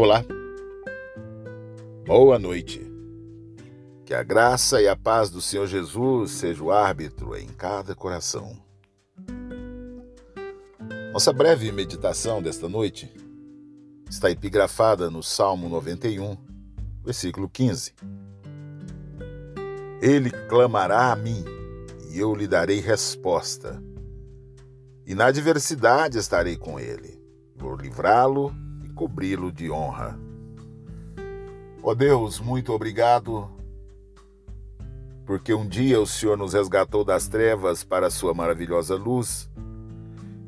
Olá, boa noite. Que a graça e a paz do Senhor Jesus seja o árbitro em cada coração. Nossa breve meditação desta noite está epigrafada no Salmo 91, versículo 15. Ele clamará a mim e eu lhe darei resposta. E na adversidade estarei com ele. Vou livrá-lo cobri-lo de honra. Ó oh Deus, muito obrigado, porque um dia o Senhor nos resgatou das trevas para a sua maravilhosa luz.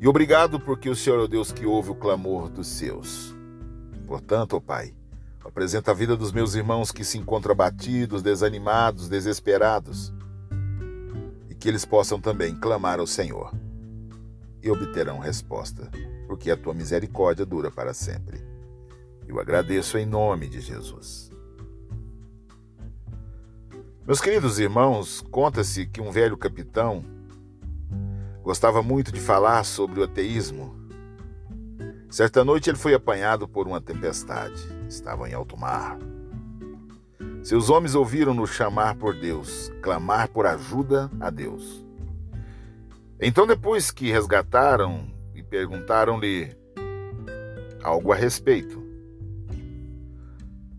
E obrigado porque o Senhor é o Deus que ouve o clamor dos seus. Portanto, ó oh Pai, apresenta a vida dos meus irmãos que se encontram abatidos, desanimados, desesperados que eles possam também clamar ao Senhor e obterão resposta, porque a tua misericórdia dura para sempre. Eu agradeço em nome de Jesus. Meus queridos irmãos, conta-se que um velho capitão gostava muito de falar sobre o ateísmo. Certa noite ele foi apanhado por uma tempestade. Estavam em alto mar. Seus homens ouviram-no chamar por Deus, clamar por ajuda a Deus. Então, depois que resgataram perguntaram-lhe algo a respeito,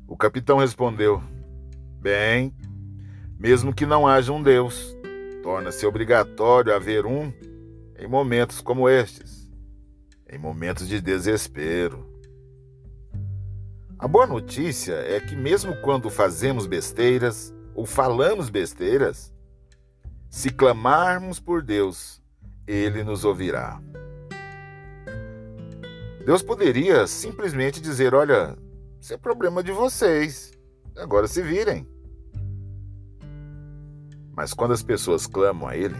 o capitão respondeu: Bem, mesmo que não haja um Deus, torna-se obrigatório haver um em momentos como estes, em momentos de desespero. A boa notícia é que, mesmo quando fazemos besteiras ou falamos besteiras, se clamarmos por Deus, Ele nos ouvirá. Deus poderia simplesmente dizer: Olha, isso é problema de vocês, agora se virem. Mas quando as pessoas clamam a Ele,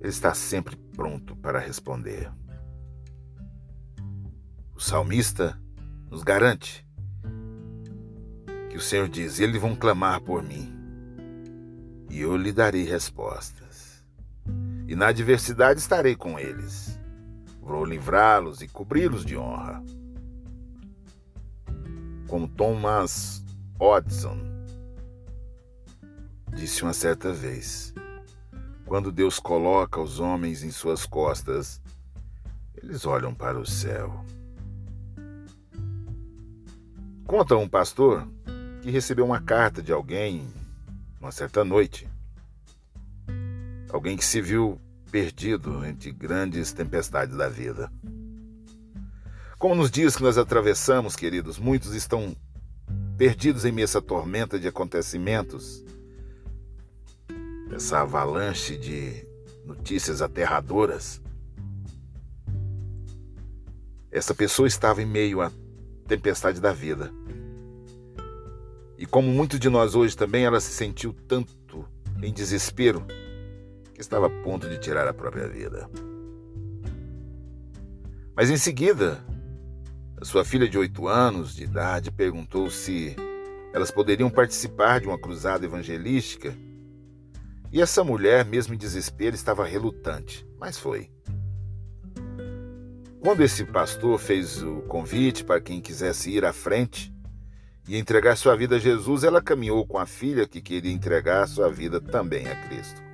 Ele está sempre pronto para responder. O salmista nos garante que o Senhor diz: Eles vão clamar por mim, e eu lhe darei respostas. E na adversidade estarei com eles. Vou livrá-los e cobri-los de honra. Como Thomas Hodgson disse uma certa vez: quando Deus coloca os homens em suas costas, eles olham para o céu. Conta um pastor que recebeu uma carta de alguém uma certa noite. Alguém que se viu perdido entre grandes tempestades da vida. Como nos dias que nós atravessamos, queridos, muitos estão perdidos em meio a essa tormenta de acontecimentos, essa avalanche de notícias aterradoras. Essa pessoa estava em meio à tempestade da vida. E como muitos de nós hoje também, ela se sentiu tanto em desespero que estava a ponto de tirar a própria vida. Mas em seguida, a sua filha de oito anos de idade perguntou se elas poderiam participar de uma cruzada evangelística. E essa mulher, mesmo em desespero, estava relutante, mas foi. Quando esse pastor fez o convite para quem quisesse ir à frente, e entregar sua vida a Jesus, ela caminhou com a filha que queria entregar sua vida também a Cristo.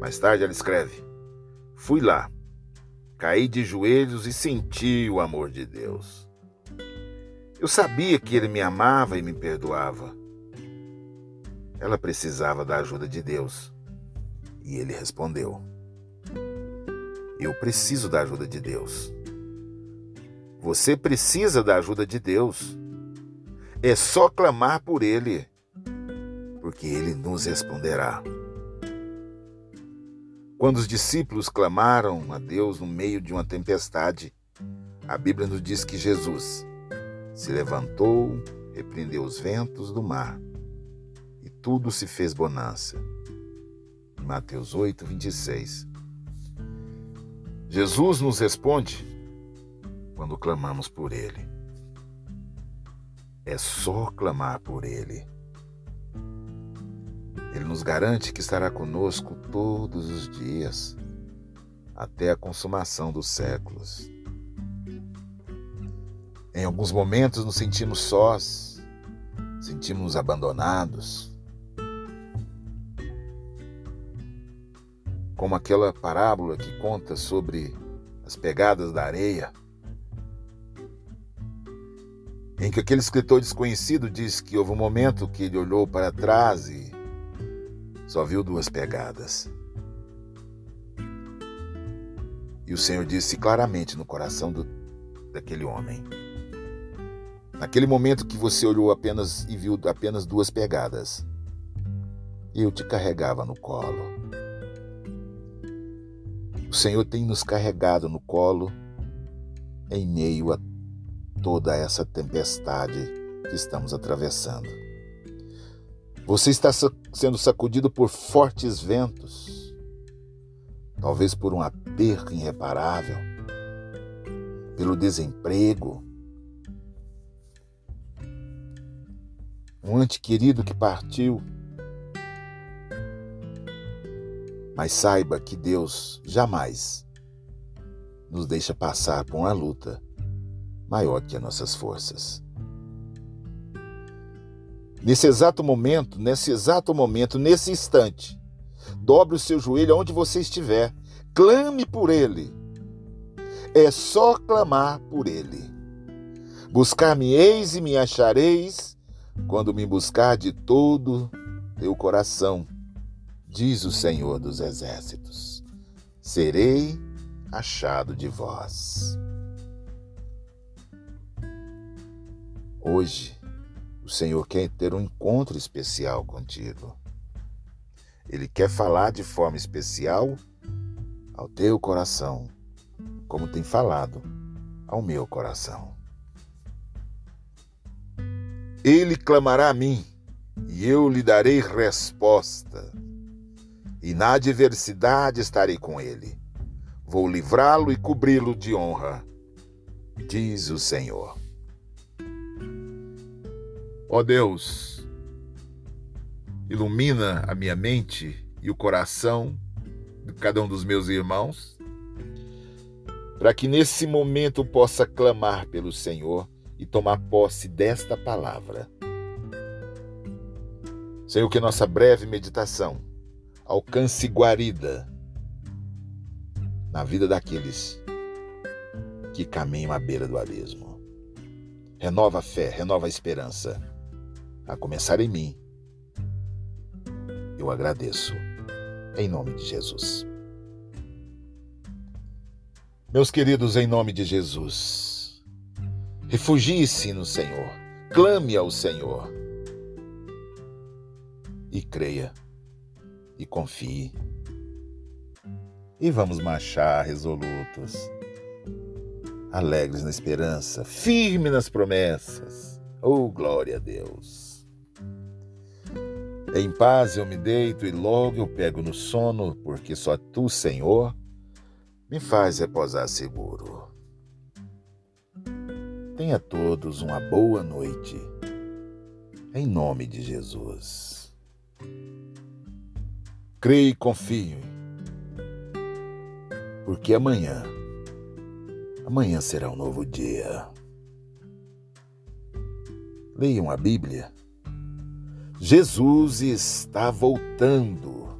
Mais tarde ela escreve: Fui lá, caí de joelhos e senti o amor de Deus. Eu sabia que Ele me amava e me perdoava. Ela precisava da ajuda de Deus. E ele respondeu: Eu preciso da ajuda de Deus. Você precisa da ajuda de Deus. É só clamar por Ele, porque Ele nos responderá. Quando os discípulos clamaram a Deus no meio de uma tempestade, a Bíblia nos diz que Jesus se levantou, repreendeu os ventos do mar e tudo se fez bonança. Mateus 8, 26. Jesus nos responde quando clamamos por Ele. É só clamar por Ele. Ele nos garante que estará conosco todos os dias, até a consumação dos séculos. Em alguns momentos nos sentimos sós, sentimos abandonados. Como aquela parábola que conta sobre as pegadas da areia, em que aquele escritor desconhecido diz que houve um momento que ele olhou para trás e só viu duas pegadas. E o Senhor disse claramente no coração do, daquele homem: Naquele momento que você olhou apenas e viu apenas duas pegadas, eu te carregava no colo. O Senhor tem nos carregado no colo em meio a toda essa tempestade que estamos atravessando. Você está sendo sacudido por fortes ventos, talvez por uma perca irreparável, pelo desemprego, um ente querido que partiu. Mas saiba que Deus jamais nos deixa passar por uma luta maior que as nossas forças. Nesse exato momento, nesse exato momento, nesse instante, dobre o seu joelho onde você estiver, clame por Ele. É só clamar por Ele. Buscar-me-eis e me achareis quando me buscar de todo teu coração, diz o Senhor dos Exércitos. Serei achado de vós. Hoje, o Senhor quer ter um encontro especial contigo. Ele quer falar de forma especial ao teu coração, como tem falado ao meu coração. Ele clamará a mim, e eu lhe darei resposta. E na adversidade estarei com ele. Vou livrá-lo e cobri-lo de honra, diz o Senhor. Ó Deus, ilumina a minha mente e o coração de cada um dos meus irmãos, para que nesse momento possa clamar pelo Senhor e tomar posse desta palavra. Senhor, que nossa breve meditação alcance guarida na vida daqueles que caminham à beira do abismo. Renova a fé, renova a esperança a começar em mim. Eu agradeço, em nome de Jesus. Meus queridos, em nome de Jesus, refugie-se no Senhor, clame ao Senhor e creia e confie. E vamos marchar resolutos, alegres na esperança, firmes nas promessas. Oh, glória a Deus! Em paz eu me deito e logo eu pego no sono, porque só tu, Senhor, me faz reposar seguro. Tenha todos uma boa noite, em nome de Jesus. Creio e confio, porque amanhã, amanhã será um novo dia. Leiam a Bíblia Jesus está voltando.